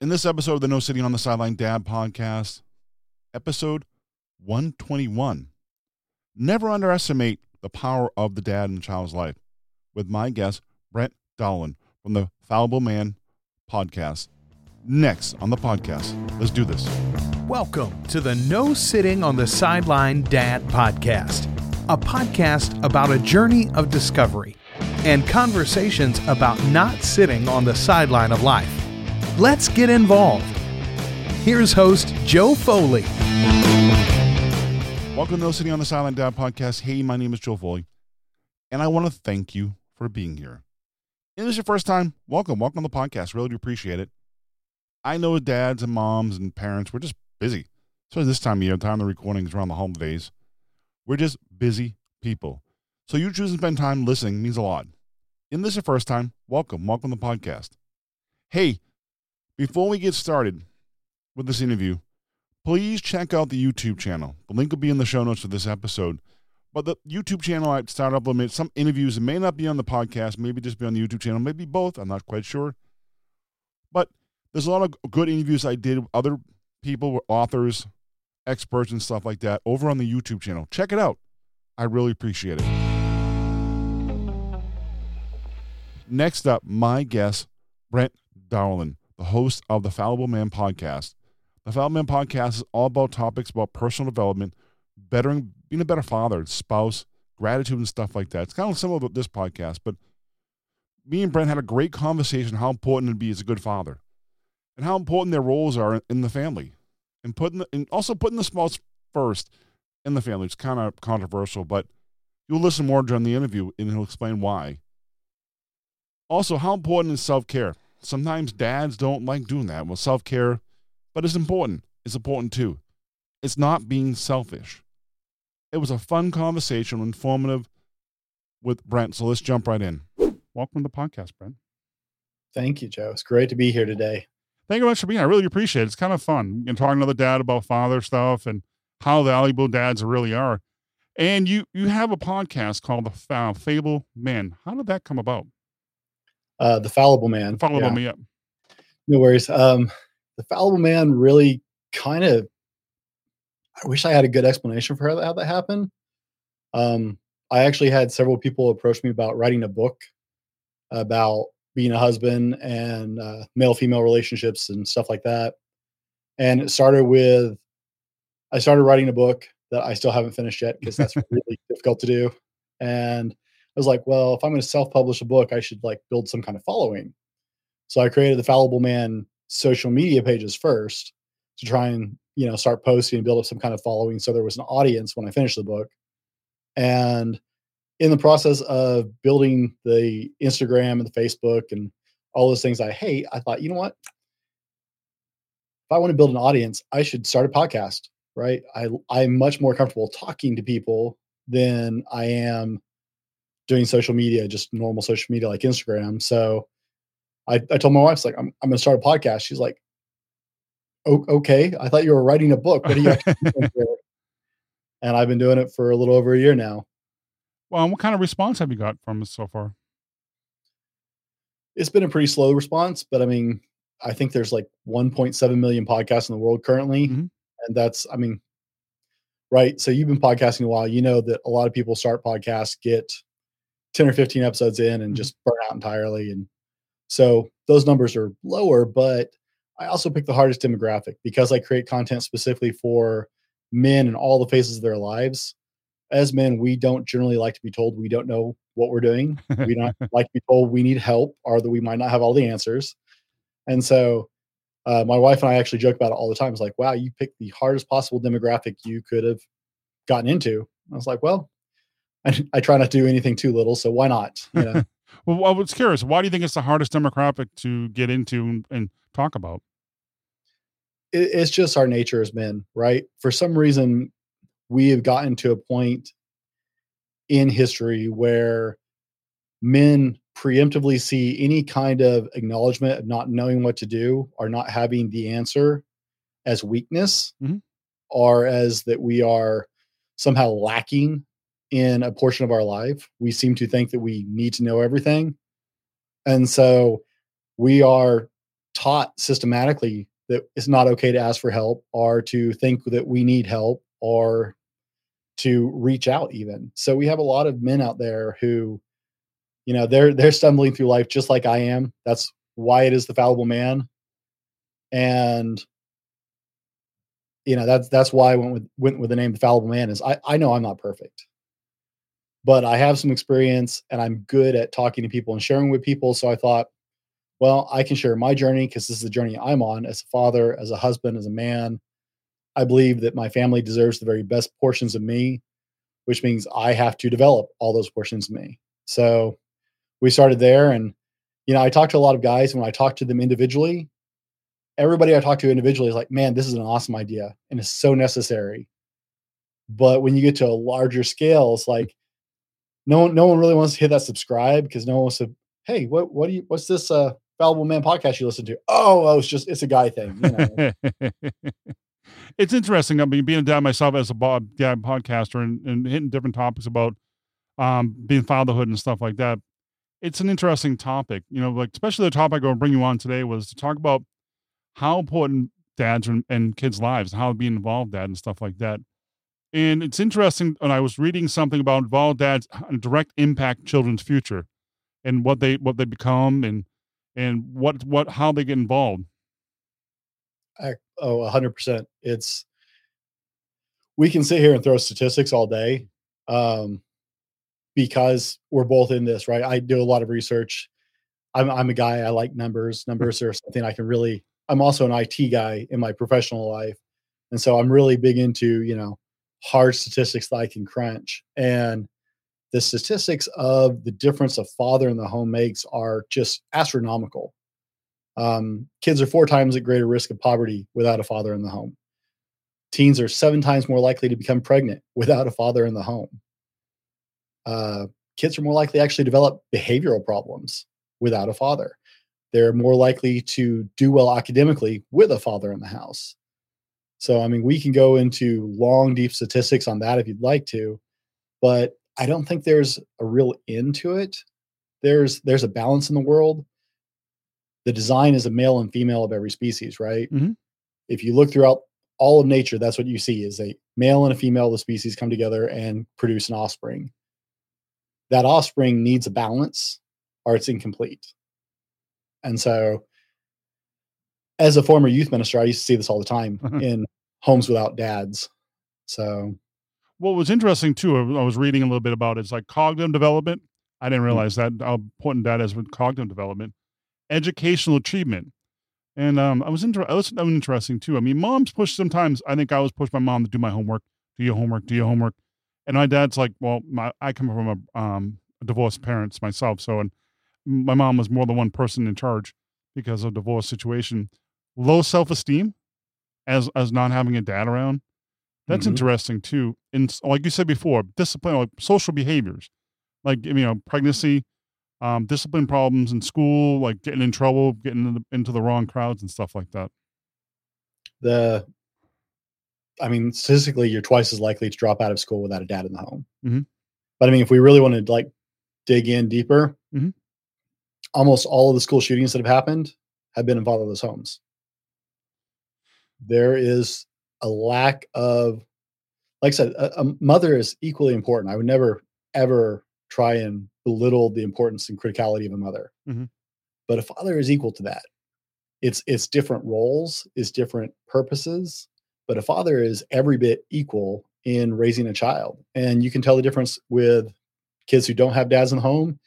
In this episode of the No Sitting on the Sideline Dad podcast, episode 121, never underestimate the power of the dad in the child's life with my guest, Brent Dowling from the Fallible Man podcast. Next on the podcast, let's do this. Welcome to the No Sitting on the Sideline Dad podcast, a podcast about a journey of discovery and conversations about not sitting on the sideline of life. Let's get involved. Here's host Joe Foley. Welcome to Sitting on the Sideline Dad podcast. Hey, my name is Joe Foley, and I want to thank you for being here. If this is your first time, welcome. Welcome to the podcast. Really do appreciate it. I know dads and moms and parents, we're just busy. So this time of year, time of the recording is around the holidays. We're just busy people. So you choosing to spend time listening means a lot. If this is your first time, welcome. Welcome to the podcast. Hey, before we get started with this interview, please check out the YouTube channel. The link will be in the show notes for this episode. But the YouTube channel I started uploading some interviews may not be on the podcast, maybe just be on the YouTube channel, maybe both. I'm not quite sure. But there's a lot of good interviews I did with other people, authors, experts, and stuff like that over on the YouTube channel. Check it out. I really appreciate it. Next up, my guest, Brent Dowling, the host of the Fallible Man podcast. The Fallible Man podcast is all about topics about personal development, bettering, being a better father, spouse, gratitude, and stuff like that. It's kind of similar to this podcast, but me and Brent had a great conversation how important it'd be as a good father and how important their roles are in the family and putting the, and also putting the spouse first in the family. It's kind of controversial, but you'll listen more during the interview and he'll explain why. Also, how important is self care? Sometimes dads don't like doing that. Well, self care, but it's important. It's important too. It's not being selfish. It was a fun conversation, informative with Brent. So let's jump right in. Welcome to the podcast, Brent. Thank you, Joe. It's great to be here today. Thank you very much for being here. I really appreciate it. It's kind of fun and talking to the dad about father stuff and how valuable dads really are. And you you have a podcast called the Fable Man. How did that come about? Uh, the Fallible Man. Follow yeah. me up. No worries. Um, the Fallible Man really kind of. I wish I had a good explanation for how that, how that happened. Um, I actually had several people approach me about writing a book about being a husband and uh, male female relationships and stuff like that. And it started with I started writing a book that I still haven't finished yet because that's really difficult to do. And was like, well, if I'm going to self-publish a book, I should like build some kind of following. So I created the Fallible Man social media pages first to try and you know start posting and build up some kind of following. So there was an audience when I finished the book, and in the process of building the Instagram and the Facebook and all those things I hate, I thought, you know what? If I want to build an audience, I should start a podcast, right? I I'm much more comfortable talking to people than I am doing social media, just normal social media like Instagram. So I, I told my wife, like, I'm, I'm going to start a podcast. She's like, okay, I thought you were writing a book. What are you And I've been doing it for a little over a year now. Well, what kind of response have you got from us so far? It's been a pretty slow response, but I mean, I think there's like 1.7 million podcasts in the world currently. Mm-hmm. And that's, I mean, right. So you've been podcasting a while. You know that a lot of people start podcasts, get 10 or 15 episodes in, and mm-hmm. just burn out entirely. And so those numbers are lower, but I also pick the hardest demographic because I create content specifically for men and all the phases of their lives as men, we don't generally like to be told we don't know what we're doing. We don't like to be told we need help or that we might not have all the answers. And so uh, my wife and I actually joke about it all the time. It's like, wow, you picked the hardest possible demographic you could have gotten into. I was like, well, I, I try not to do anything too little, so why not? You know? well, I was curious. Why do you think it's the hardest demographic to get into and, talk about? It, it's just our nature as men, right? For some reason, we have gotten to a point in history where men preemptively see any kind of acknowledgement of not knowing what to do or not having the answer as weakness mm-hmm. or as that we are somehow lacking in a portion of our life. We seem to think that we need to know everything. And so we are taught systematically that it's not okay to ask for help or to think that we need help or to reach out even so we have a lot of men out there who you know they're they're stumbling through life just like i am that's why it is the fallible man and you know that's that's why i went with went with the name the fallible man is i i know i'm not perfect but i have some experience and i'm good at talking to people and sharing with people. So i thought well i can share my journey because this is the journey i'm on as a father as a husband as a man. I believe that my family deserves the very best portions of me which means i have to develop all those portions of me. So we started there and you know i talked to a lot of guys. And when i talked to them individually everybody I talk to individually is like, man, this is an awesome idea and it's so necessary. But when you get to a larger scale, it's like no one, no one really wants to hit that subscribe because no one wants to. Hey, what what do you? What's this uh, Fallible Man podcast you listen to? Oh, oh, it's just it's a guy thing. You know? it's interesting. I mean, being a dad myself as a dad podcaster and, and hitting different topics about um, being fatherhood and stuff like that. It's an interesting topic, you know, like especially the topic I going to bring you on today was to talk about how important dads and, and kids' lives, how being involved dad and stuff like that. And it's interesting. And I was reading something about involved dads direct impact children's future, and what they what they become, and and what what how they get involved. I, oh, hundred percent. It's we can sit here and throw statistics all day, um, because we're both in this, right? I do a lot of research. I'm I'm a guy. I like numbers. Numbers are something I can really I'm also an IT guy in my professional life. And so I'm really big into, you know, hard statistics that I can crunch. And the statistics of the difference a father in the home makes are just astronomical. Um, kids are four times at greater risk of poverty without a father in the home. Teens are seven times more likely to become pregnant without a father in the home. Uh, kids are more likely to actually develop behavioral problems without a father they're more likely to do well academically with a father in the house. So, I mean, we can go into long, deep statistics on that if you'd like to, but I don't think there's a real end to it. There's there's a balance in the world. The design is a male and female of every species, right? Mm-hmm. If you look throughout all of nature, that's what you see is a male and a female of the species come together and produce an offspring. That offspring needs a balance or it's incomplete. And so, as a former youth minister, I used to see this all the time in homes without dads. So, what was interesting too, I was reading a little bit about it, it's like cognitive development. I didn't mm. realize mm-hmm. that. I'm putting that as with cognitive development, educational achievement. And um, I was inter- I was, was interesting too. I mean, moms push sometimes. I think I was pushed my mom to do my homework, do your homework, do your homework. And my dad's like, well, my I come from a um, divorced parents myself, so and my mom was more than one person in charge because of divorce situation. Low self esteem as as not having a dad around. That's mm-hmm. interesting too. And like you said before, discipline, like social behaviors, like you know, pregnancy, um, discipline problems in school, like getting in trouble, getting into the, into the wrong crowds and stuff like that. The, I mean, statistically, you're twice as likely to drop out of school without a dad in the home. Mm-hmm. But I mean, if we really want to like dig in deeper, mm-hmm almost all of the school shootings that have happened have been in fatherless homes. There is a lack of, like I said, a, a mother is equally important. I would never, ever try and belittle the importance and criticality of a mother. Mm-hmm. But a father is equal to that. It's it's different roles, it's different purposes, but a father is every bit equal in raising a child. And you can tell the difference with kids who don't have dads in the home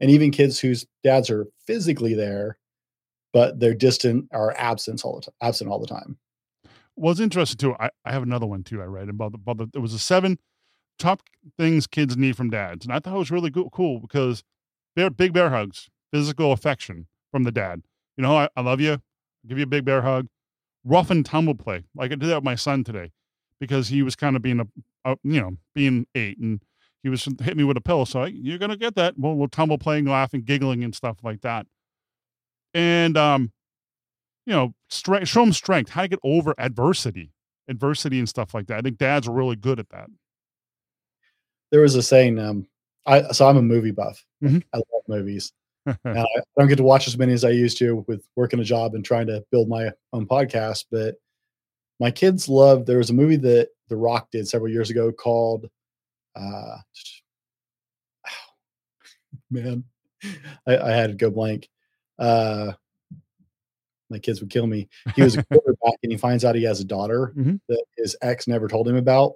and even kids whose dads are physically there, but they're distant or absent all the time, absent all the time. It's interesting too. I, I have another one too. I read about the, about the it was a seven top things kids need from dads, and I thought it was really cool because bear, big bear hugs, physical affection from the dad. You know, I, I love you. Give you a big bear hug. Rough and tumble play, like I did that with my son today, because he was kind of being a, a you know being eight and he was hit me with a pillow. So you're gonna get that. We'll, we'll tumble, playing, laughing, giggling, and stuff like that. And um, you know, strength, show them strength, how to get over adversity, adversity, and stuff like that. I think dads are really good at that. There was a saying. Um, I so I'm a movie buff. Mm-hmm. I love movies, I don't get to watch as many as I used to with working a job and trying to build my own podcast. But my kids love. There was a movie that The Rock did several years ago called, uh, man, I, I had to go blank. Uh, my kids would kill me. He was a quarterback and he finds out he has a daughter Mhm. that his ex never told him about.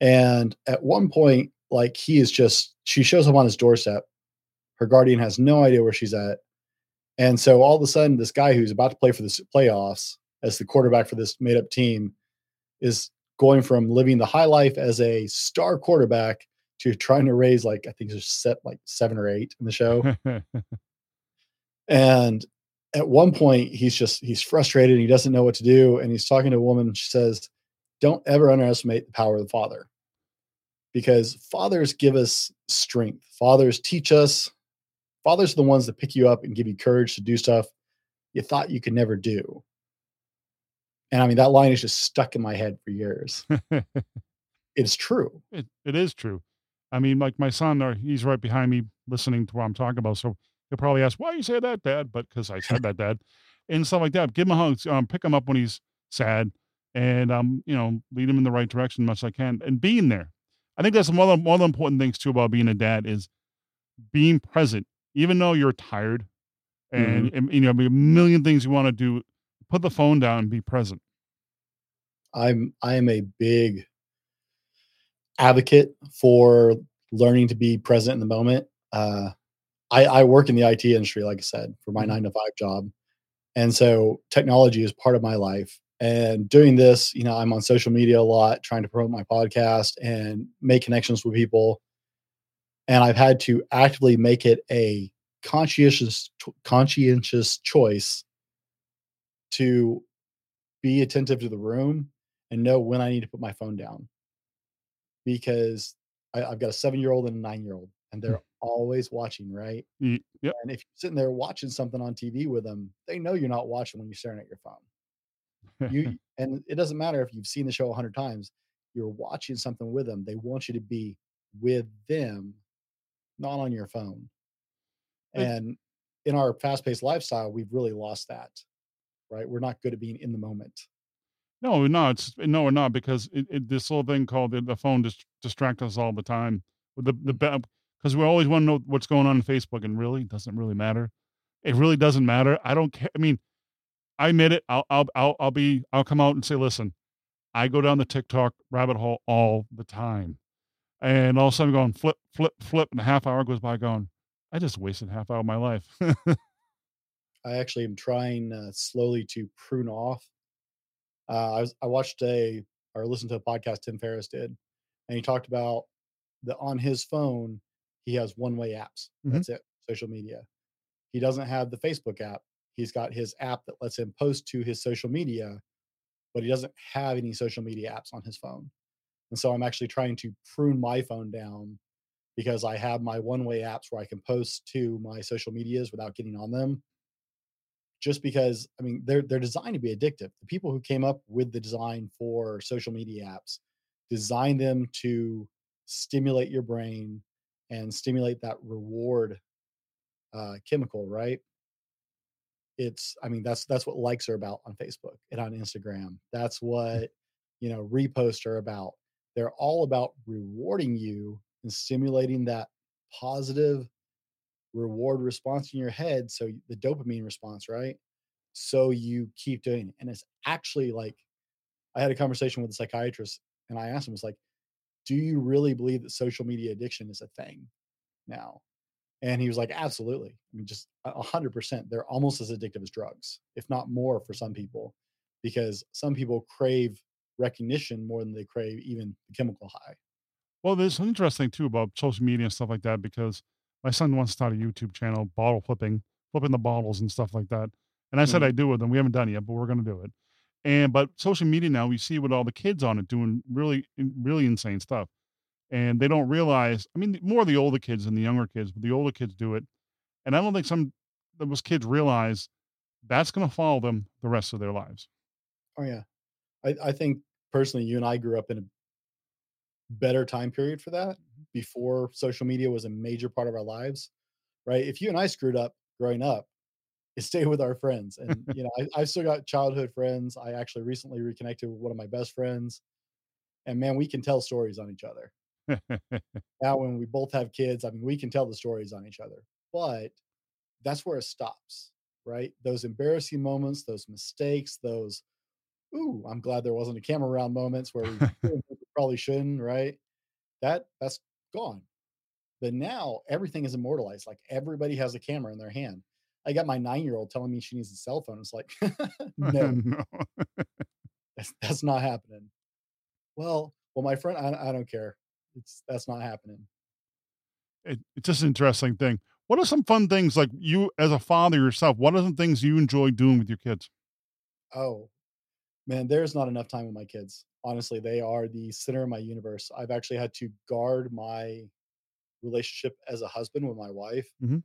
And at one point, like he is just, she shows up on his doorstep. Her guardian has no idea where she's at. And so all of a sudden, this guy who's about to play for the playoffs as the quarterback for this made up team is going from living the high life as a star quarterback to trying to raise like, I think there's set like seven or eight in the show. And at one point, he's just he's frustrated. And he doesn't know what to do, and he's talking to a woman. She says, "Don't ever underestimate the power of the father, because fathers give us strength. Fathers teach us. Fathers are the ones that pick you up and give you courage to do stuff you thought you could never do." And I mean, that line is just stuck in my head for years. It's true. it, it is true. I mean, like my son, or he's right behind me listening to what I'm talking about. So he'll probably ask, why you say that, dad? But because I said that, dad, and stuff like that. Give him a hug, um, pick him up when he's sad and, um, you know, lead him in the right direction as much as I can and being there. I think that's one of, the, one of the important things too about being a dad is being present, even though you're tired and, and you know, a million things you want to do, put the phone down and be present. I'm I am a big advocate for learning to be present in the moment. Uh, I, I work in the IT industry, like I said, for my Mhm. nine to five job, and so technology is part of my life. And doing this, you know, I'm on social media a lot, trying to promote my podcast and make connections with people. And I've had to actively make it a conscientious conscientious choice to be attentive to the room and know when I need to put my phone down. Because I, I've got a seven year old and a nine year old, and they're always watching, right? Y- Yep. And if you're sitting there watching something on TV with them, they know you're not watching when you're staring at your phone. You and it doesn't matter if you've seen the show a hundred times, you're watching something with them. They want you to be with them, not on your phone. And in our fast-paced lifestyle, we've really lost that. Right? We're not good at being in the moment. No, no, it's no, we're not because it, it, this little thing called the, the phone just distract us all the time the the mm-hmm. Because we always want to know what's going on in Facebook and really it doesn't really matter. It really doesn't matter. I don't care. I mean, I admit it. I'll I'll I'll, I'll be I'll come out and say, listen, I go down the TikTok rabbit hole all the time, and all of a sudden I'm going flip flip flip, and a half hour goes by going, I just wasted half hour of my life. I actually am trying uh, slowly to prune off. Uh, I was I watched a or listened to a podcast Tim Ferriss did, and he talked about that on his phone he has one way apps. Mhm. That's it, social media. He doesn't have the Facebook app. He's got his app that lets him post to his social media, but he doesn't have any social media apps on his phone. And so I'm actually trying to prune my phone down because I have my one way apps where I can post to my social medias without getting on them just because I mean they're they're designed to be addictive. The people who came up with the design for social media apps designed them to stimulate your brain and stimulate that reward uh, chemical, right? It's I mean that's that's what likes are about on Facebook and on Instagram. That's what you know reposts are about. They're all about rewarding you and stimulating that positive reward response in your head so the dopamine response right so you keep doing it and it's actually like i had a conversation with a psychiatrist and i asked him it's like do you really believe that social media addiction is a thing now and he was like absolutely i mean just 100% they're almost as addictive as drugs if not more for some people because some people crave recognition more than they crave even the chemical high Well, there's something interesting too about social media and stuff like that because my son wants to start a YouTube channel, bottle flipping, flipping the bottles and stuff like that. And I said Mhm. I do it, and we haven't done it yet, but we're going to do it. And but social media now, we see with all the kids on it doing really, really insane stuff, and they don't realize. I mean, more the older kids than the younger kids, but the older kids do it, and I don't think some of those kids realize that's going to follow them the rest of their lives. Oh yeah, I, I think personally, you and I grew up in a better time period for that mm-hmm. before social media was a major part of our lives, right? If you and I screwed up growing up, is stay with our friends. And you know, I, I've still got childhood friends. I actually recently reconnected with one of my best friends, and man, we can tell stories on each other. now, when we both have kids, I mean, we can tell the stories on each other, but that's where it stops, right? Those embarrassing moments, those mistakes, those ooh, I'm glad there wasn't a camera around moments where we probably shouldn't, right? That that's gone. But now everything is immortalized. Like everybody has a camera in their hand. I got my nine year old telling me she needs a cell phone. It's like, no, no. that's, that's not happening. Well, well, my friend, I, I don't care. It's that's not happening. It, it's just an interesting thing. What are some fun things like you as a father yourself? What are some things you enjoy doing with your kids? Oh, man, there's not enough time with my kids. Honestly, they are the center of my universe. I've actually had to guard my relationship as a husband with my wife Mhm.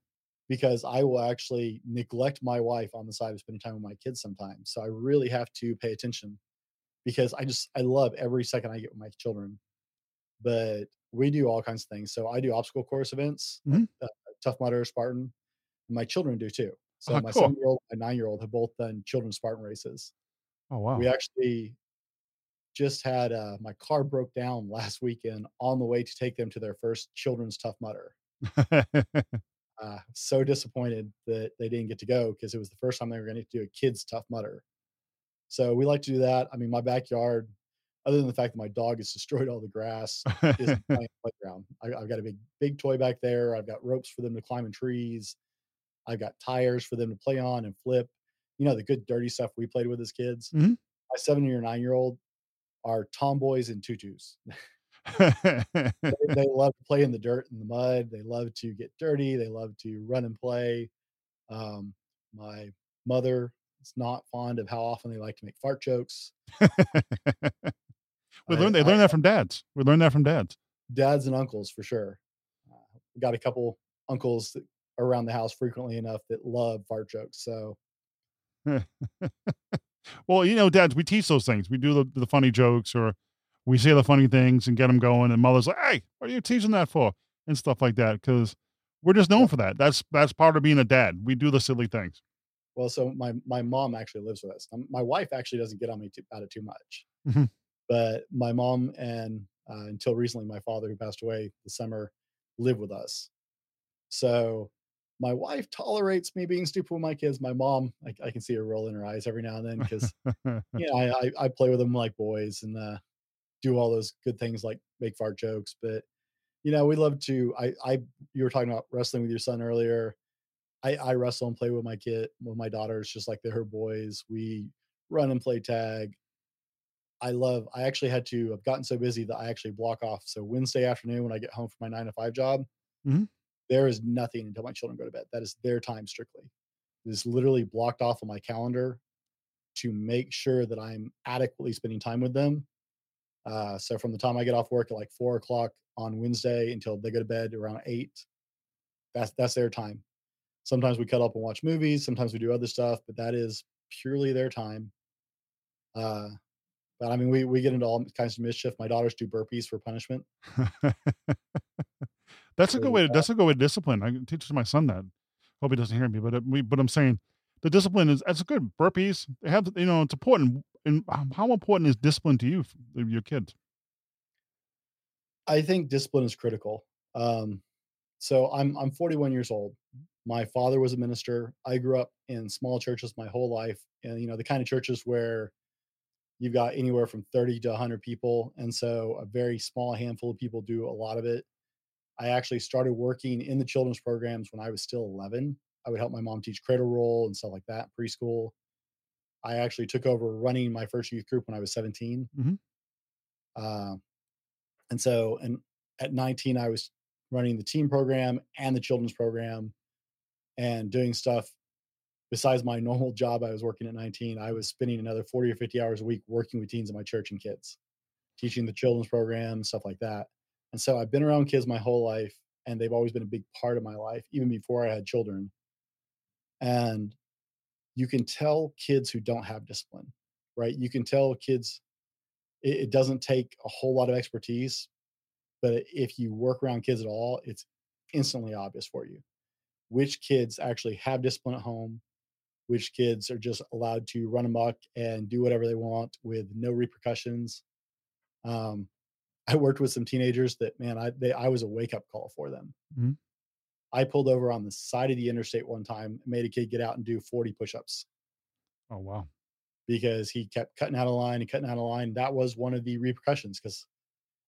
Because I will actually neglect my wife on the side of spending time with my kids sometimes. So I really have to pay attention because I just I love every second I get with my children. But we do all kinds of things. So I do obstacle course events, Mhm. uh, Tough Mudder, Spartan. My children do too. So Ah, my cool. seven year old, and nine year old have both done children's Spartan races. Oh wow. We actually just had uh, my car broke down last weekend on the way to take them to their first children's Tough Mudder. Uh, so disappointed that they didn't get to go because it was the first time they were going to do a kids Tough Mudder. So we like to do that. I mean, my backyard, other than the fact that my dog has destroyed all the grass, is giant playground. I, I've got a big big toy back there. I've got ropes for them to climb in trees. I've got tires for them to play on and flip. You know the good dirty stuff we played with as kids. Mhm. My seven year nine year old are tomboys in tutus. they, they love to play in the dirt and the mud. They love to get dirty. They love to run and play. Um, my mother is not fond of how often they like to make fart jokes. we learned they learned that from dads. We learned that from dads. dads and uncles for sure. Uh, we got a couple uncles that are around the house frequently enough that love fart jokes. So Well, you know, dads, we teach those things. We do the, the funny jokes or we say the funny things and get them going. And mother's like, hey, what are you teaching that for? And stuff like that. Cause we're just known for that. That's that's part of being a dad. We do the silly things. well, so my my mom actually lives with us. My wife actually doesn't get on me too, about it too much, Mhm. but my mom and uh, until recently my father, who passed away this summer, live with us. So my wife tolerates me being stupid with my kids. My mom, I, I can see her roll in her eyes every now and then because you know, I, I I play with them like boys and uh, do all those good things like make fart jokes. But you know, we love to. I I you were talking about wrestling with your son earlier. I I wrestle and play with my kid with my daughters just like they're her boys. We run and play tag. I love. I actually had to. I've gotten so busy that I actually block off. So Wednesday afternoon when I get home from my nine to five job, Mhm. there is nothing until my children go to bed. That is their time strictly. It is literally blocked off on my calendar to make sure that I'm adequately spending time with them. Uh, so from the time I get off work at like four o'clock on Wednesday until they go to bed around eight, that's that's their time. Sometimes we cut up and watch movies. Sometimes we do other stuff, but that is purely their time. Uh, but I mean, we we get into all kinds of mischief. My daughters do burpees for punishment. that's a good way. To, that's a good way to discipline. I can teach my son that. Hope he doesn't hear me, but uh, we. But I'm saying the discipline is that's good. Burpees. They have you know it's important. And how important is discipline to you, your kids? I think discipline is critical. Um, so I'm I'm 41 years old. My father was a minister. I grew up in small churches my whole life, and you know the kind of churches where you've got anywhere from 30 to 100 people, and so a very small handful of people do a lot of it. I actually started working in the children's programs when I was still 11. I would help my mom teach cradle roll and stuff like that preschool. I actually took over running my first youth group when I was 17. Mhm. Uh, and so, and at 19, I was running the team program and the children's program and doing stuff besides my normal job I was working at 19. I was spending another 40 or 50 hours a week working with teens in my church and kids, teaching the children's program, stuff like that. And so I've been around kids my whole life and they've always been a big part of my life, even before I had children. And you can tell kids who don't have discipline, right? You can tell kids it, it doesn't take a whole lot of expertise, but if you work around kids at all, it's instantly obvious for you. which kids actually have discipline at home, which kids are just allowed to run amok and do whatever they want with no repercussions. Um, I worked with some teenagers that man, I they, I was a wake up call for them. Mhm. I pulled over on the side of the interstate one time, and made a kid get out and do 40 push-ups Oh wow. because he kept cutting out of line and cutting out of line. That was one of the repercussions because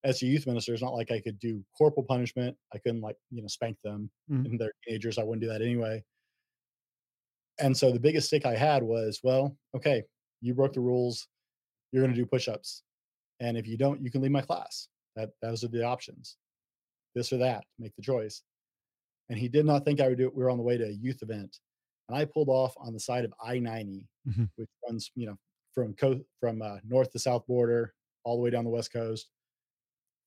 as a youth minister, it's not like I could do corporal punishment. I couldn't like, you know, spank them Mhm. and they're teenagers. I wouldn't do that anyway. And so the biggest stick I had was, well, okay, you broke the rules. You're going to do push-ups. And if you don't, you can leave my class. That those are the options. This or that, make the choice. And he did not think I would do it. We were on the way to a youth event. And I pulled off on the side of I-90, Mhm. which runs, you know, from coast from uh, north to south border all the way down the west coast.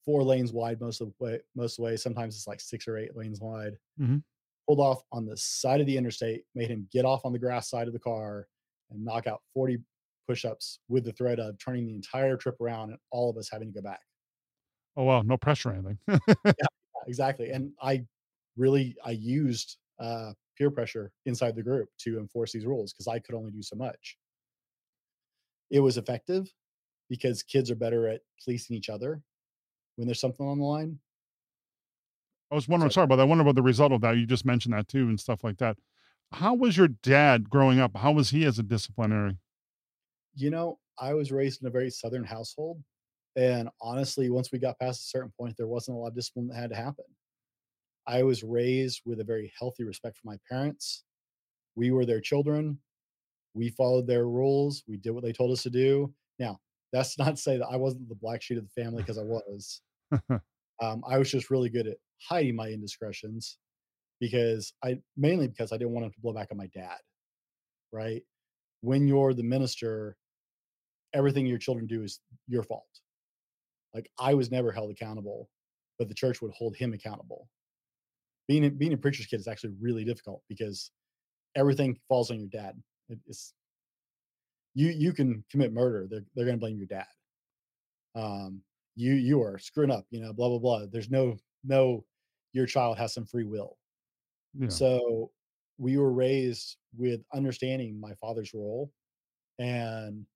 Four lanes wide most of the way. Most of the way. Sometimes it's like six or eight lanes wide. Mhm. Pulled off on the side of the interstate, made him get off on the grass side of the car and knock out 40 push-ups with the threat of turning the entire trip around and all of us having to go back. Oh wow. No pressure or anything. Yeah, exactly. And I really I used uh, peer pressure inside the group to enforce these rules because I could only do so much. It was effective because kids are better at policing each other when there's something on the line. I was wondering, So- sorry about that. I wonder about the result of that. You just mentioned that too and stuff like that. How was your dad growing up? How was he as a disciplinary? You know, I was raised in a very southern household. And honestly, once we got past a certain point, there wasn't a lot of discipline that had to happen. I was raised with a very healthy respect for my parents. We were their children. We followed their rules. We did what they told us to do. Now, that's not to say that I wasn't the black sheep of the family because I was. um, I was just really good at hiding my indiscretions because I mainly because I didn't want him to blow back on my dad. Right. When you're the minister, everything your children do is your fault. Like I was never held accountable, but the church would hold him accountable. Being a, being a preacher's kid is actually really difficult because everything falls on your dad. It- it's you you can commit murder. They're they're going to blame your dad. Um, you you are screwing up. You know, blah blah blah. There's no no. Your child has some free will. Yeah. So we were raised with understanding my father's role. And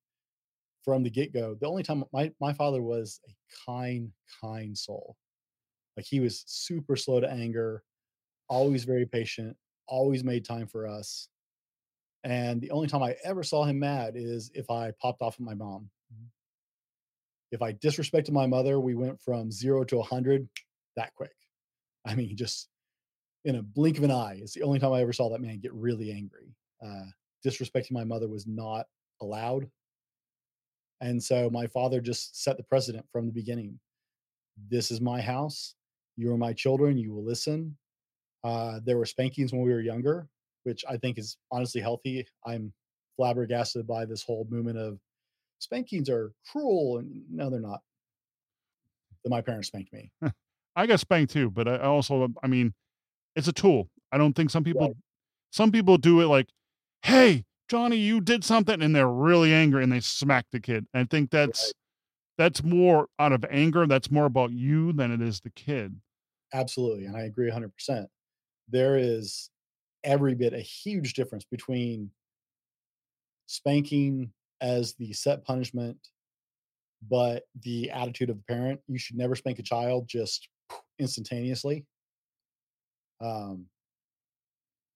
from the get go, the only time my, my father was a kind, kind soul. Like he was super slow to anger, always very patient, always made time for us. And the only time I ever saw him mad is if I popped off at my mom. Mhm. If I disrespected my mother, we went from zero to a 100 that quick. I mean, just in a blink of an eye. It's the only time I ever saw that man get really angry. Uh, disrespecting my mother was not allowed. And so my father just set the precedent from the beginning. This is my house. You are my children. You will listen. Uh, there were spankings when we were younger, which I think is honestly healthy. I'm flabbergasted by this whole movement of spankings are cruel. And no, they're not. My parents spanked me. I got spanked too, but I also, I mean, it's a tool. I don't think some people, Right. some people do it like, "Hey, Johnny, you did something," and they're really angry and they smack the kid. I think that's that's more out of anger. That's more about you than it is the kid. Absolutely. And I agree 100%. There is every bit a huge difference between spanking as the set punishment, but the attitude of the parent. You should never spank a child just instantaneously. Um,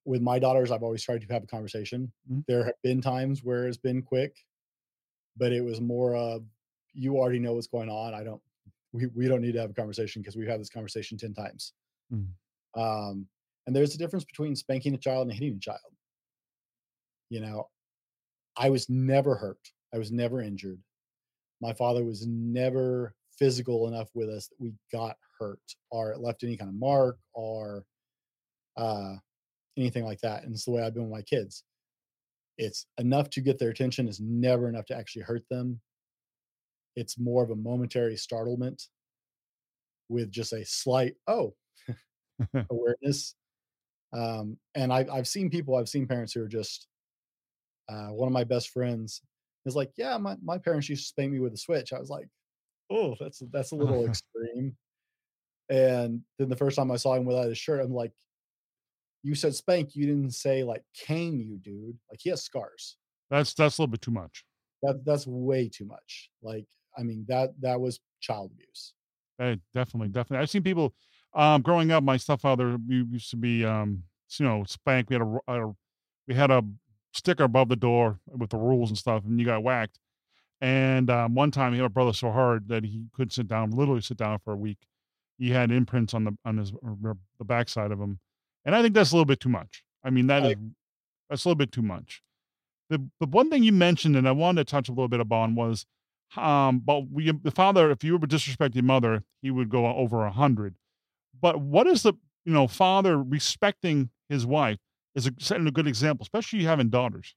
with my daughters, I've always tried to have a conversation. Mhm. There have been times where it's been quick, but it was more of you already know what's going on. I don't we, we don't need to have a conversation because we've had this conversation 10 times. Mm. Um, and there's a difference between spanking a child and hitting a child. You know, I was never hurt. I was never injured. My father was never physical enough with us that we got hurt or it left any kind of mark or uh, anything like that. And it's the way I've been with my kids. It's enough to get their attention, is never enough to actually hurt them. It's more of a momentary startlement with just a slight, oh, awareness. Um, and I've I've seen people, I've seen parents who are just uh, one of my best friends is like, yeah, my, my parents used to spank me with a switch. I was like, oh, that's that's a little extreme. And then the first time I saw him without his shirt, I'm like, you said spank, you didn't say like cane you, dude. Like he has scars. That's that's a little bit too much. That that's way too much. Like I mean that that was child abuse. Hey, definitely, definitely. I've seen people um, growing up. My stepfather we used to be, um, you know, spanked. We had a, a we had a sticker above the door with the rules and stuff, and you got whacked. And um, one time, he hit my brother so hard that he couldn't sit down, literally sit down for a week. He had imprints on the on his the backside of him, and I think that's a little bit too much. I mean, that I- is that's a little bit too much. The the one thing you mentioned, and I wanted to touch a little bit upon was, um, but we the father, if you were disrespecting your mother, he would go over a hundred. But what is the you know father respecting his wife is a, setting a good example, especially you having daughters.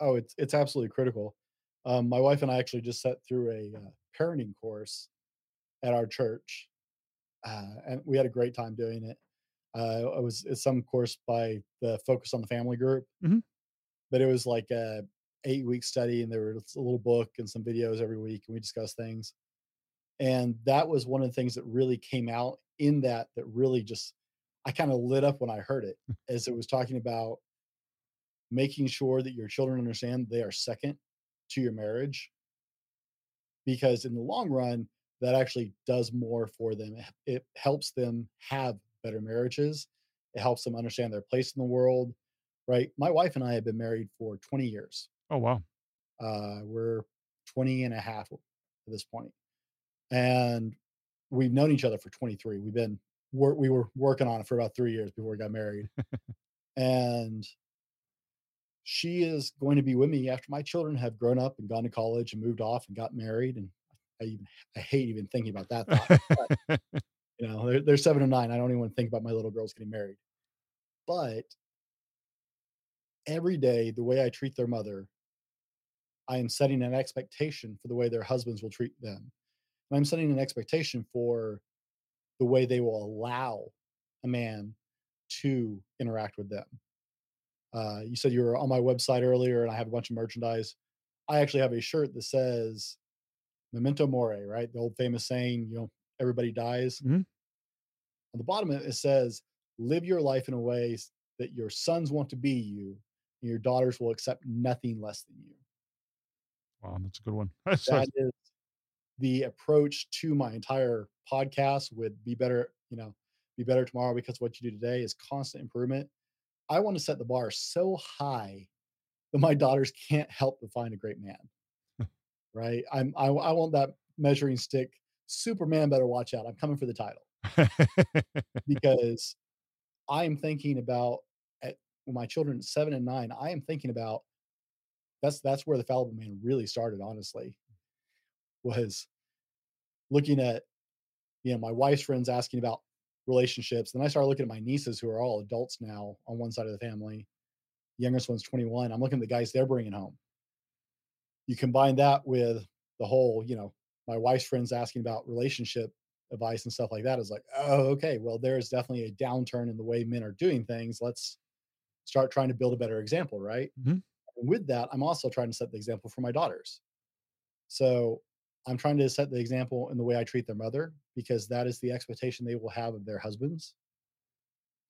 Oh, it's it's absolutely critical. Um, my wife and I actually just sat through a uh, parenting course at our church, uh, and we had a great time doing it. Uh, it was it's some course by the Focus on the Family group, Mhm. but it was like a eight week study, and there was a little book and some videos every week, and we discussed things. And that was one of the things that really came out in that that really just I kind of lit up when I heard it, as it was talking about making sure that your children understand they are second to your marriage because in the long run that actually does more for them. It- helps them have better marriages. It helps them understand their place in the world right? My wife and i have been married for 20 years. Oh wow, uh, we're 20 and a half at this point. And we've known each other for 23 we've been wor- we were working on it for about three years before we got married. And she is going to be with me after my children have grown up and gone to college and moved off and got married and i even i hate even thinking about that thought you know they're, they're seven and nine i don't even want to think about my little girls getting married. But every day the way i treat their mother i am setting an expectation for the way their husbands will treat them and i'm setting an expectation for the way they will allow a man to interact with them. Uh, you said you were on my website earlier and i have a bunch of merchandise. I actually have a shirt that says memento mori right? The old famous saying you know everybody dies. Mhm. on the bottom of it, it says live your life in a way that your sons want to be you and your daughters will accept nothing less than you. Wow, that's a good one. That's- that is the approach to my entire podcast would be better you know be better tomorrow because what you do today is constant improvement. I want to set the bar so high that my daughters can't help but find a great man hmm. right? I'm I, I want that measuring stick superman better watch out. I'm coming for the title. Because i'm thinking about at when my children seven and nine i am thinking about that's that's where the fallible man really started honestly was looking at you know my wife's friends asking about relationships then i started looking at my nieces who are all adults now on one side of the family. Youngest one's 21 i'm looking at the guys they're bringing home. You combine that with the whole you know my wife's friends asking about relationship advice and stuff like that is like oh okay well there's definitely a downturn in the way men are doing things let's start trying to build a better example right? Mhm. and with that i'm also trying to set the example for my daughters. So i'm trying to set the example in the way i treat their mother because that is the expectation they will have of their husbands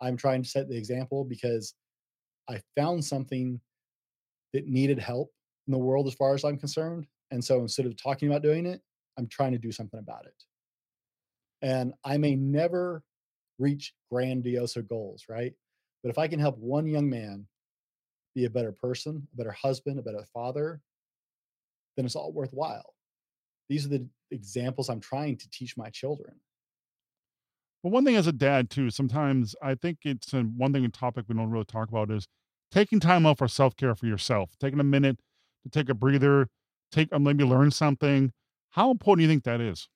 i'm trying to set the example because i found something that needed help in the world as far as i'm concerned and so instead of talking about doing it i'm trying to do something about it and I may never reach grandiose goals, right? But if I can help one young man be a better person, a better husband, a better father, then it's all worthwhile. These are the examples I'm trying to teach my children. But one thing as a dad too, sometimes I think it's a, one thing a topic we don't really talk about is taking time out for self care for yourself, taking a minute to take a breather, take or maybe learn something. How important do you think that is?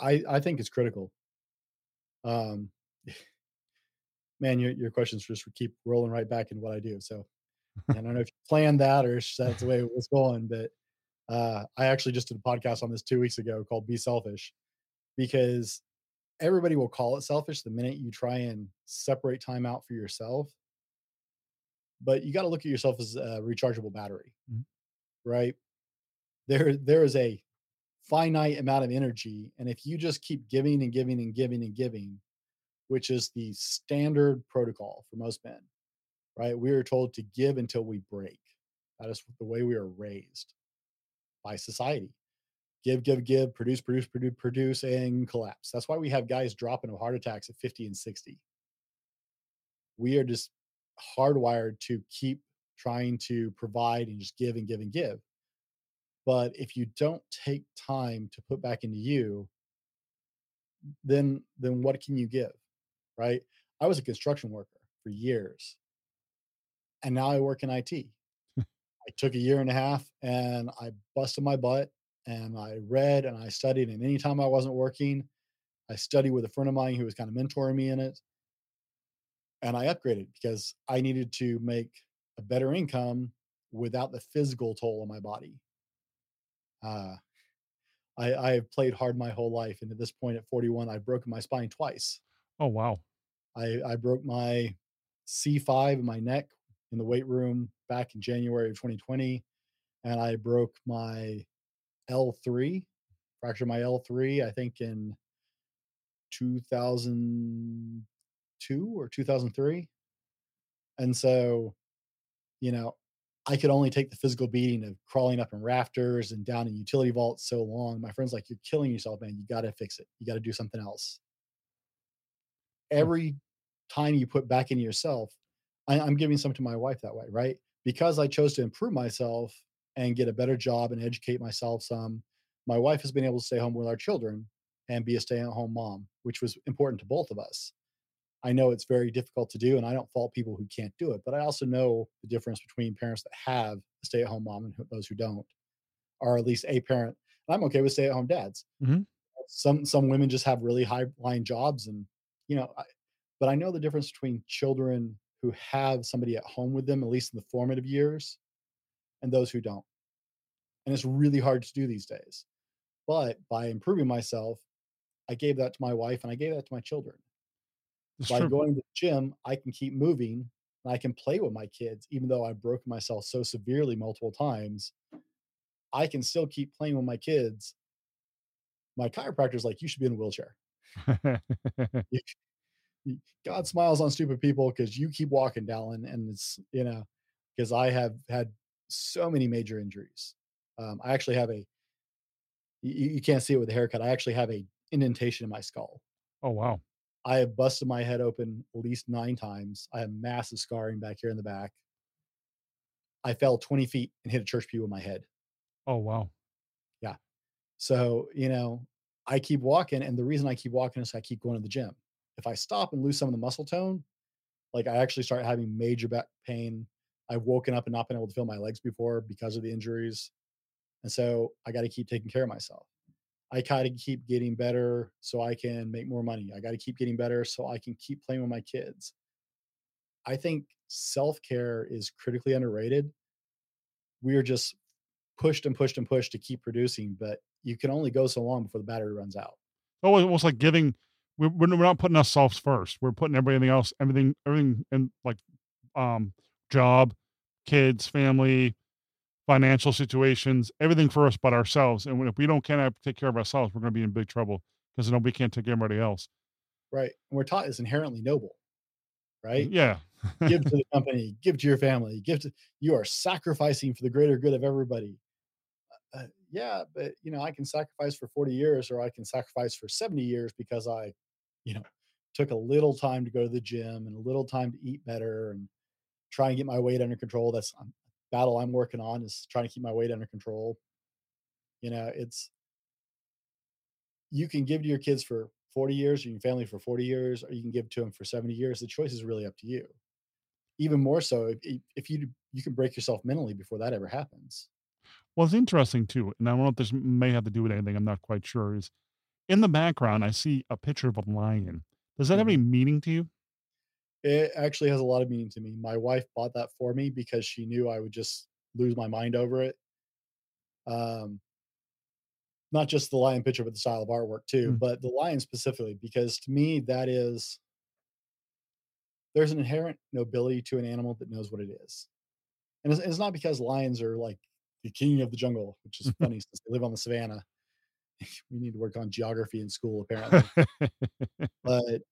I, I think it's critical. Um, man, your, your questions just keep rolling right back into what I do. So I don't know if you planned that or if that's the way it was going, but uh, I actually just did a podcast on this two weeks ago called Be Selfish because everybody will call it selfish the minute you try and separate time out for yourself. But you got to look at yourself as a rechargeable battery, Mhm. right? There, there is a finite amount of energy. And if you just keep giving and giving and giving and giving, which is the standard protocol for most men, right? We are told to give until we break. That is the way we are raised by society. Give, give, give, produce, produce, produce, produce, and collapse. That's why we have guys dropping of heart attacks at 50 and 60. We are just hardwired to keep trying to provide and just give and give and give. But if you don't take time to put back into you, then then what can you give? Right? I was a construction worker for years. And now I work in IT. I took a year and a half and I busted my butt and I read and I studied. And anytime I wasn't working, I studied with a friend of mine who was kind of mentoring me in it. And I upgraded because I needed to make a better income without the physical toll on my body. Uh, I, I have played hard my whole life, and at this point, at 41, I've broken my spine twice. Oh wow! I I broke my C5 in my neck in the weight room back in January of 2020, and I broke my L3, fractured my L3, I think in 2002 or 2003. And so, you know, I could only take the physical beating of crawling up in rafters and down in utility vaults so long. My friend's like, You're killing yourself, man. You got to fix it. You got to do something else. Hmm. Every time you put back into yourself, I, I'm giving some to my wife that way, right? Because I chose to improve myself and get a better job and educate myself some, my wife has been able to stay home with our children and be a stay at home mom, which was important to both of us. I know it's very difficult to do, and I don't fault people who can't do it. But I also know the difference between parents that have a stay at home mom and those who don't, or at least a parent. I'm okay with stay at home dads. Mm-hmm. Some some women just have really high line jobs, and you know, I, but I know the difference between children who have somebody at home with them, at least in the formative years, and those who don't. And it's really hard to do these days. But by improving myself, I gave that to my wife and I gave that to my children. It's by true. going to the gym, I can keep moving and I can play with my kids, even though I've broken myself so severely multiple times. I can still keep playing with my kids. My chiropractor's like, you should be in a wheelchair. You- God smiles on stupid people because you keep walking, Dallin. And it's, you know, because I have had so many major injuries. Um, I actually have a, you, you can't see it with a haircut. I actually have a indentation in my skull. oh wow! I have busted my head open at least nine times. I have massive scarring back here in the back. I fell 20 feet and hit a church pew with my head. Oh wow! Yeah. So, you know, I keep walking. And the reason I keep walking is I keep going to the gym. If I stop and lose some of the muscle tone, like I actually start having major back pain. I've woken up and not been able to feel my legs before because of the injuries. And so I got to keep taking care of myself. I gotta keep getting better so I can make more money. I got to keep getting better so I can keep playing with my kids. I think self care is critically underrated. We are just pushed and pushed and pushed to keep producing, but you can only go so long before the battery runs out. Oh, almost like giving. We're, we're not putting ourselves first. We're putting everything else, everything, everything, in like, um, job, kids, family, financial situations, everything first, but ourselves. And when, if we don't can't take care of ourselves, we're going to be in big trouble because nobody can't take care of everybody else. Right. And we're taught it's inherently noble, right? Yeah. give to the company, give to your family, give to you are sacrificing for the greater good of everybody. Uh, yeah, but you know, I can sacrifice for 40 years or I can sacrifice for 70 years because I, you know, took a little time to go to the gym and a little time to eat better and try and get my weight under control. That's a battle I'm working on is trying to keep my weight under control. You know, it's you can give to your kids for 40 years or your family for 40 years, or you can give to them for 70 years. The choice is really up to you. Even more so if, if you you can break yourself mentally before that ever happens. Well, it's interesting too, and I don't know if this may have to do with anything. I'm not quite sure. Is in the background, I see a picture of a lion. Does that have any meaning to you? It actually has a lot of meaning to me. My wife bought that for me because she knew I would just lose my mind over it. Um, not just the lion picture, but the style of artwork too, Mm. but the lion specifically, because to me, that is there's an inherent nobility to an animal that knows what it is. And it's, it's not because lions are like the king of the jungle, which is funny since they live on the savannah. we need to work on geography in school, apparently. but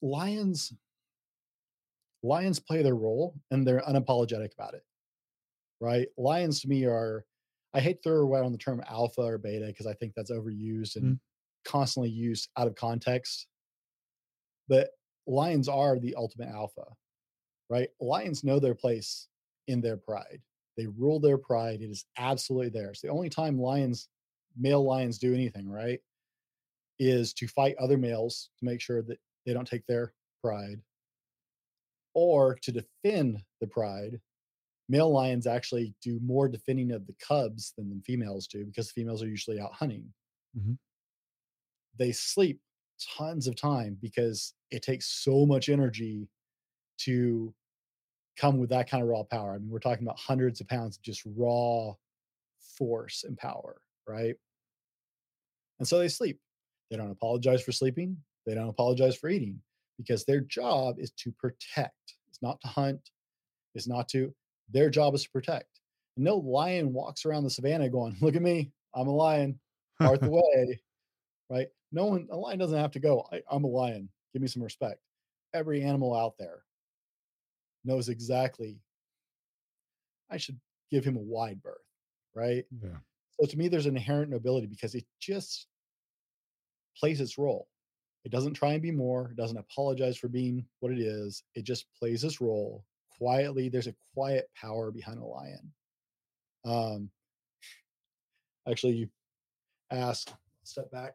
lions lions play their role and they're unapologetic about it right? Lions to me are i hate throw around the term alpha or beta because i think that's overused and Mhm. constantly used out of context. But lions are the ultimate alpha right? Lions know their place in their pride. They rule their pride. It is absolutely theirs. The only time lions male lions do anything right is to fight other males to make sure that they don't take their pride or to defend the pride male lions actually do more defending of the cubs than the females do because the females are usually out hunting. Mhm. they sleep tons of time because it takes so much energy to come with that kind of raw power. I mean we're talking about hundreds of pounds of just raw force and power right and so they sleep. They don't apologize for sleeping. They don't apologize for eating because their job is to protect. It's not to hunt. It's not to their job is to protect. And no lion walks around the savannah going look at me. I'm a lion. Part the way. Right? No one a lion doesn't have to go I, i'm a lion. Give me some respect. Every animal out there knows exactly i should give him a wide berth. Right? Yeah. So to me, there's an inherent nobility because it just plays its role. It doesn't try and be more. It doesn't apologize for being what it is. It just plays its role quietly. There's a quiet power behind a lion. Um, actually, you asked. Step back.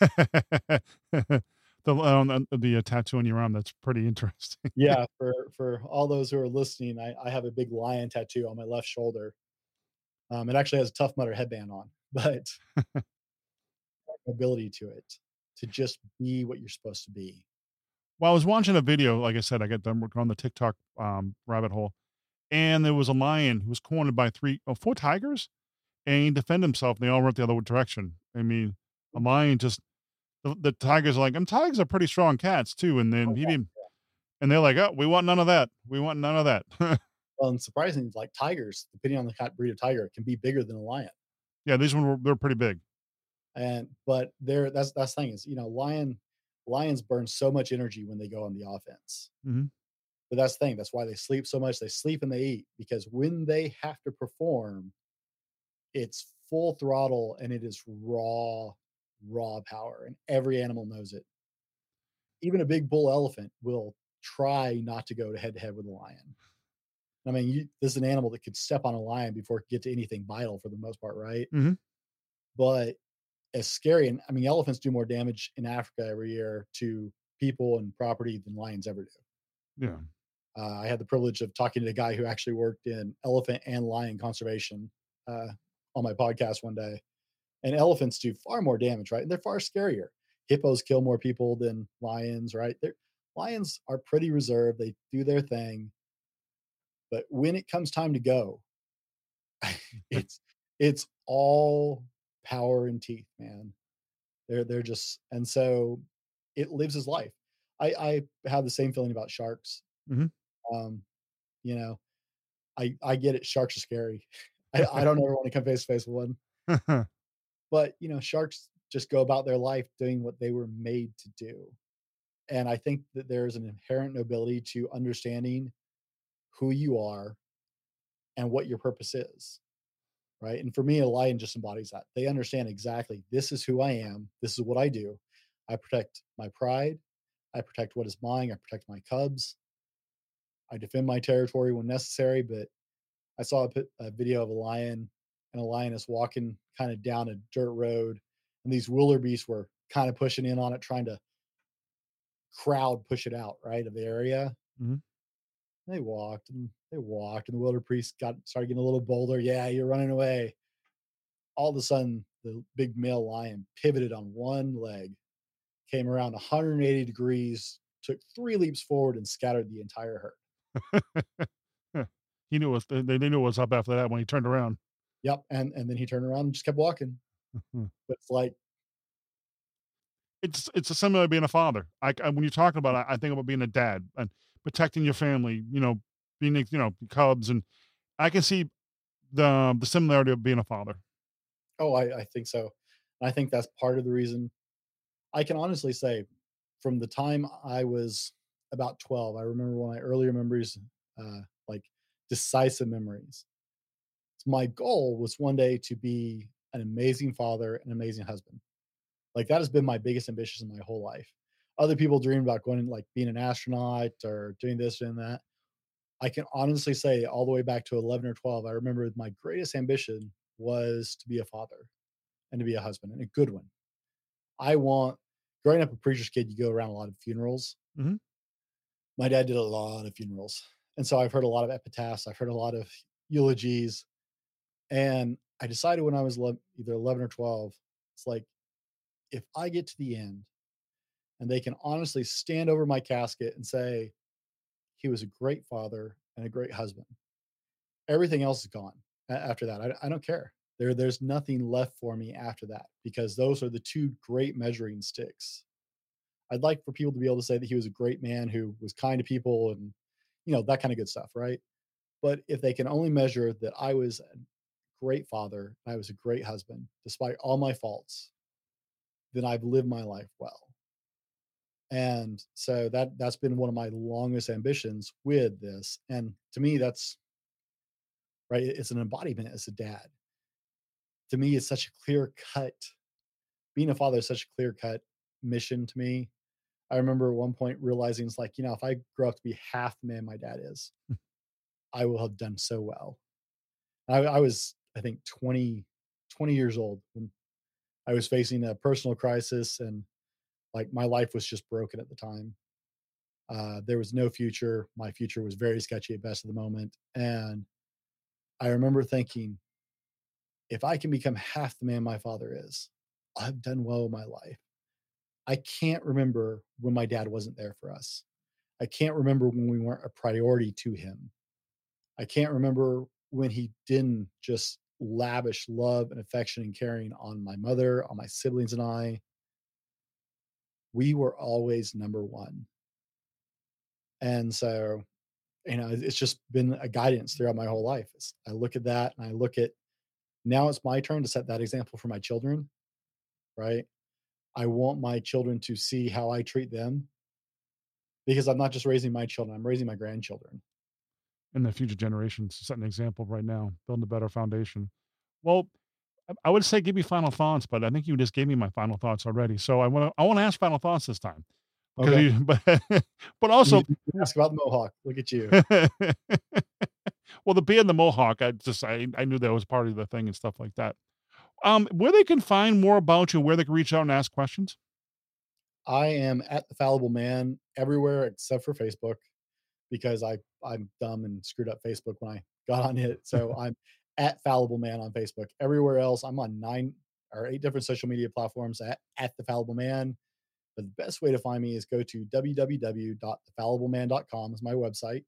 the um, the, the uh, tattoo on your arm that's pretty interesting. Yeah, for for all those who are listening, I, I have a big lion tattoo on my left shoulder. Um, it actually has a Tough Mudder headband on, but ability to it to just be what you're supposed to be. Well, I was watching a video. Like I said, I got done working on the TikTok um, rabbit hole, and there was a lion who was cornered by three, oh, four tigers, and he defended himself. And they all went the other direction. I mean, a lion just the, the tigers are like, and tigers are pretty strong cats too. And then Oh, he didn't, and they're like, oh, we want none of that. We want none of that. Well, and surprisingly, like tigers, depending on the breed of tiger, can be bigger than a lion. yeah, these ones were they're pretty big. And but they're that's that's the thing is, you know, lion lions burn so much energy when they go on the offense. Mhm. But that's the thing. That's why they sleep so much. They sleep and they eat because when they have to perform, it's full throttle and it is raw, raw power. And every animal knows it. Even a big bull elephant will try not to go to head to head with a lion. I mean, you, this is an animal that could step on a lion before it could get to anything vital for the most part, right? Mhm. But as scary, and I mean, elephants do more damage in Africa every year to people and property than lions ever do. Yeah. Uh, I had the privilege of talking to a guy who actually worked in elephant and lion conservation uh, on my podcast one day. And elephants do far more damage, right? And they're far scarier. Hippos kill more people than lions, right? They're, lions are pretty reserved. They do their thing. But when it comes time to go, it's it's all power and teeth, man. They're they're just and so it lives his life. I I have the same feeling about sharks. Mhm. Um, you know, I I get it. Sharks are scary. I, I don't ever want to come face to face with one. But you know, sharks just go about their life doing what they were made to do. And I think that there's an inherent nobility to understanding who you are and what your purpose is. Right. And for me, a lion just embodies that. They understand exactly this is who I am, this is what I do. I protect my pride, I protect what is mine, I protect my cubs, I defend my territory when necessary. But I saw a, a video of a lion and a lioness walking kind of down a dirt road, and these wildebeest were kind of pushing in on it, trying to crowd push it out right of the area. Mm-hmm. They walked and they walked, and the wildebeest got started getting a little bolder. Yeah, you're running away. All of a sudden, the big male lion pivoted on one leg, came around 180 degrees, took three leaps forward, and scattered the entire herd. he knew what they, they knew what was up after that when he turned around. Yep, and and then he turned around and just kept walking. Mhm. But it's like it's it's a similar to being a father. I, I when you're talking about, it, I think about being a dad and protecting your family. You know, being you know cubs, and I can see the the similarity of being a father. Oh, I, I think so. I think that's part of the reason I can honestly say from the time I was about 12, I remember one of my earlier memories, uh, like decisive memories. My goal was one day to be an amazing father, an amazing husband. Like that has been my biggest ambition in my whole life. Other people dream about going like being an astronaut or doing this and that. I can honestly say all the way back to 11 or 12, I remember my greatest ambition was to be a father and to be a husband and a good one. I want, growing up a preacher's kid, you go around a lot of funerals. Mhm. My dad did a lot of funerals. And so I've heard a lot of epitaphs, I've heard a lot of eulogies. And I decided when I was le- either 11 or 12, it's like, if I get to the end and they can honestly stand over my casket and say, he was a great father and a great husband, everything else is gone after that. I, I don't care. There, there's nothing left for me after that because those are the two great measuring sticks. I'd like for people to be able to say that he was a great man who was kind to people and, you know, that kind of good stuff, right? But if they can only measure that I was a great father, and I was a great husband, despite all my faults, then I've lived my life well. And so that that's been one of my longest ambitions with this. And to me, that's right. It's an embodiment as a dad. To me, it's such a clear cut. Being a father is such a clear cut mission to me. I remember at one point realizing it's like, you know, if I grow up to be half the man my dad is, hmm. I will have done so well. I, I was, I think, 20, 20 years old when I was facing a personal crisis and like my life was just broken at the time. Uh, there was no future. My future was very sketchy at best at the moment. And I remember thinking, if I can become half the man my father is, I've done well in my life. I can't remember when my dad wasn't there for us. I can't remember when we weren't a priority to him. I can't remember when he didn't just lavish love and affection and caring on my mother, on my siblings, and I. We were always number one. And so, you know, it's just been a guidance throughout my whole life. I look at that and I look at now it's my turn to set that example for my children, right? I want my children to see how I treat them because I'm not just raising my children, I'm raising my grandchildren. and the future generations set an example right now, building a better foundation. Well, I- would say give me final thoughts, but I think you just gave me my final thoughts already. So I want to I want to ask final thoughts this time. Okay. you- but but also ask about the Mohawk. Look at you. well, the beard and the mohawk, I just I, I knew that was part of the thing and stuff like that. Um, where they can find more about you, where they can reach out and ask questions. I am at the Fallible Man everywhere except for Facebook because I I'm dumb and screwed up Facebook when I got on it. So I'm at Fallible Man on Facebook. Everywhere else, I'm on nine or eight different social media platforms at, at the Fallible Man. But the best way to find me is go to www.thefallibleman.com is my website.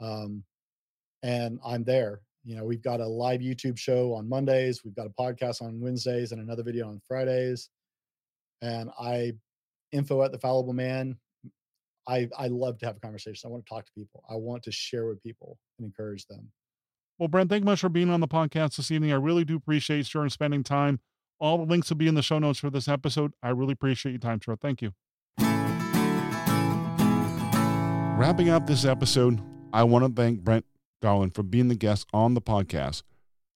Um, and I'm there. You know, we've got a live YouTube show on Mondays, we've got a podcast on Wednesdays, and another video on Fridays. And I info at the fallible man. I I love to have a conversation. I want to talk to people. I want to share with people and encourage them. Well, Brent, thank you much for being on the podcast this evening. I really do appreciate and spending time. All the links will be in the show notes for this episode. I really appreciate your time, sir. Thank you. Wrapping up this episode, I want to thank Brent Garland for being the guest on the podcast.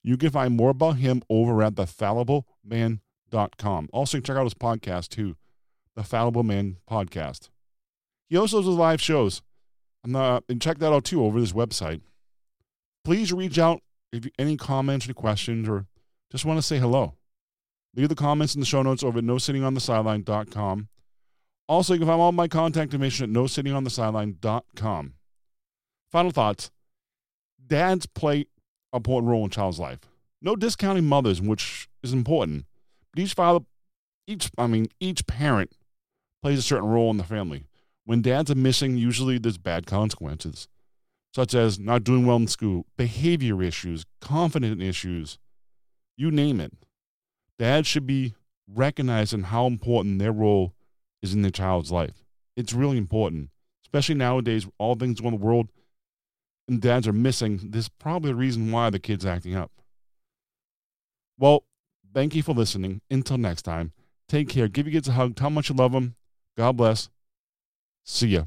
You can find more about him over at thefallibleman.com. Also, check out his podcast too, the Fallible Man Podcast. He also does live shows. And, uh, and check that out too over his website please reach out if you any comments or questions or just want to say hello. Leave the comments in the show notes over at nosittingonthesideline.com. Also, you can find all my contact information at nosittingonthesideline.com. Final thoughts. Dads play an important role in child's life. No discounting mothers, which is important. But each father, each I mean, each parent plays a certain role in the family. When dads are missing, usually there's bad consequences such as not doing well in school, behavior issues, confidence issues, you name it. Dads should be recognizing how important their role is in their child's life. It's really important, especially nowadays, all things going in the world and dads are missing. There's probably a reason why the kid's acting up. Well, thank you for listening. Until next time, take care. Give your kids a hug. Tell them how much you love them. God bless. See ya.